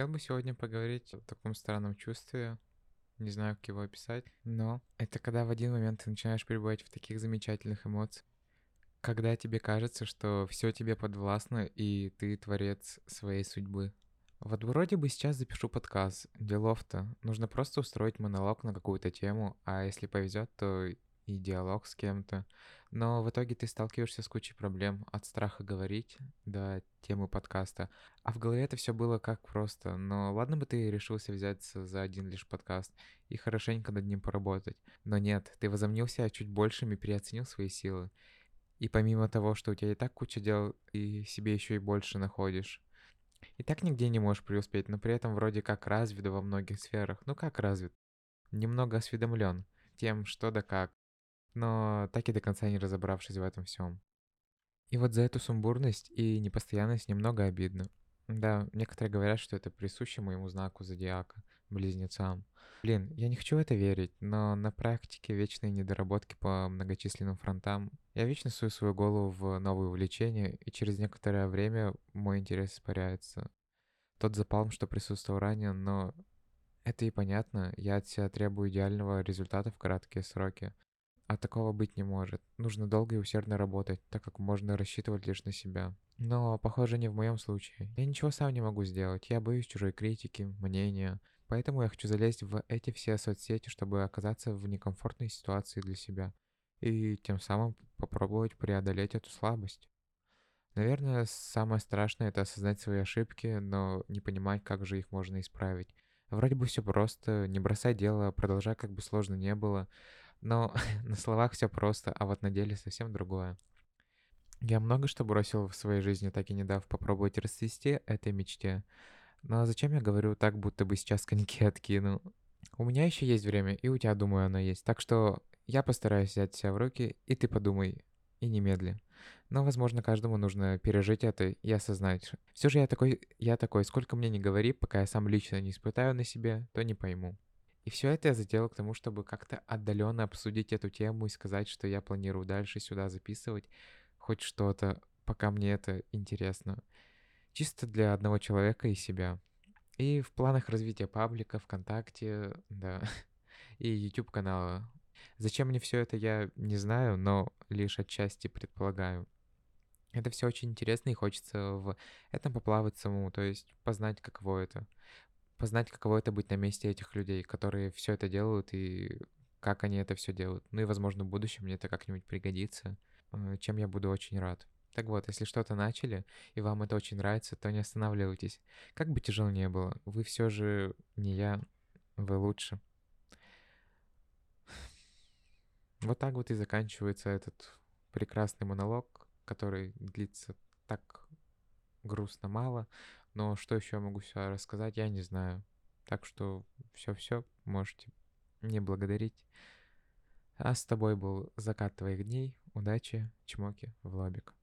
Хотел бы сегодня поговорить о таком странном чувстве, не знаю, как его описать, но это когда в один момент ты начинаешь пребывать в таких замечательных эмоциях, когда тебе кажется, что все тебе подвластно, и ты творец своей судьбы. Вот вроде бы сейчас запишу подкаст, делов-то. Нужно просто устроить монолог на какую-то тему, а если повезет, то и диалог с кем-то. Но в итоге ты сталкиваешься с кучей проблем от страха говорить до темы подкаста. А в голове это все было как просто. Но ладно бы ты решился взяться за один лишь подкаст и хорошенько над ним поработать. Но нет, ты возомнил себя чуть большим и переоценил свои силы. И помимо того, что у тебя и так куча дел, и себе еще и больше находишь. И так нигде не можешь преуспеть, но при этом вроде как развит во многих сферах. Ну как развит? Немного осведомлен тем, что да как но так и до конца не разобравшись в этом всем. И вот за эту сумбурность и непостоянность немного обидно. Да, некоторые говорят, что это присуще моему знаку зодиака, близнецам. Блин, я не хочу в это верить, но на практике вечные недоработки по многочисленным фронтам. Я вечно сую свою голову в новые увлечения, и через некоторое время мой интерес испаряется. Тот запал, что присутствовал ранее, но это и понятно, я от себя требую идеального результата в короткие сроки. А такого быть не может. Нужно долго и усердно работать, так как можно рассчитывать лишь на себя. Но, похоже, не в моем случае. Я ничего сам не могу сделать. Я боюсь чужой критики, мнения. Поэтому я хочу залезть в эти все соцсети, чтобы оказаться в некомфортной ситуации для себя. И тем самым попробовать преодолеть эту слабость. Наверное, самое страшное это осознать свои ошибки, но не понимать, как же их можно исправить. Вроде бы все просто, не бросай дело, продолжай, как бы сложно не было. Но на словах все просто, а вот на деле совсем другое. Я много что бросил в своей жизни, так и не дав попробовать расцвести этой мечте. Но зачем я говорю так, будто бы сейчас коньки откину? У меня еще есть время, и у тебя, думаю, оно есть. Так что я постараюсь взять себя в руки, и ты подумай, и немедли. Но, возможно, каждому нужно пережить это и осознать. Все же я такой, я такой, сколько мне не говори, пока я сам лично не испытаю на себе, то не пойму. И все это я затеял к тому, чтобы как-то отдаленно обсудить эту тему и сказать, что я планирую дальше сюда записывать хоть что-то, пока мне это интересно. Чисто для одного человека и себя. И в планах развития паблика, ВКонтакте, да, и YouTube канала. Зачем мне все это, я не знаю, но лишь отчасти предполагаю. Это все очень интересно и хочется в этом поплавать самому, то есть познать, каково это познать, каково это быть на месте этих людей, которые все это делают и как они это все делают. Ну и, возможно, в будущем мне это как-нибудь пригодится, э, чем я буду очень рад. Так вот, если что-то начали, и вам это очень нравится, то не останавливайтесь. Как бы тяжело не было, вы все же не я, вы лучше. Вот так вот и заканчивается этот прекрасный монолог, который длится так грустно мало, но что еще могу сюда рассказать, я не знаю. Так что все-все, можете не благодарить. А с тобой был закат твоих дней. Удачи, чмоки в лобик.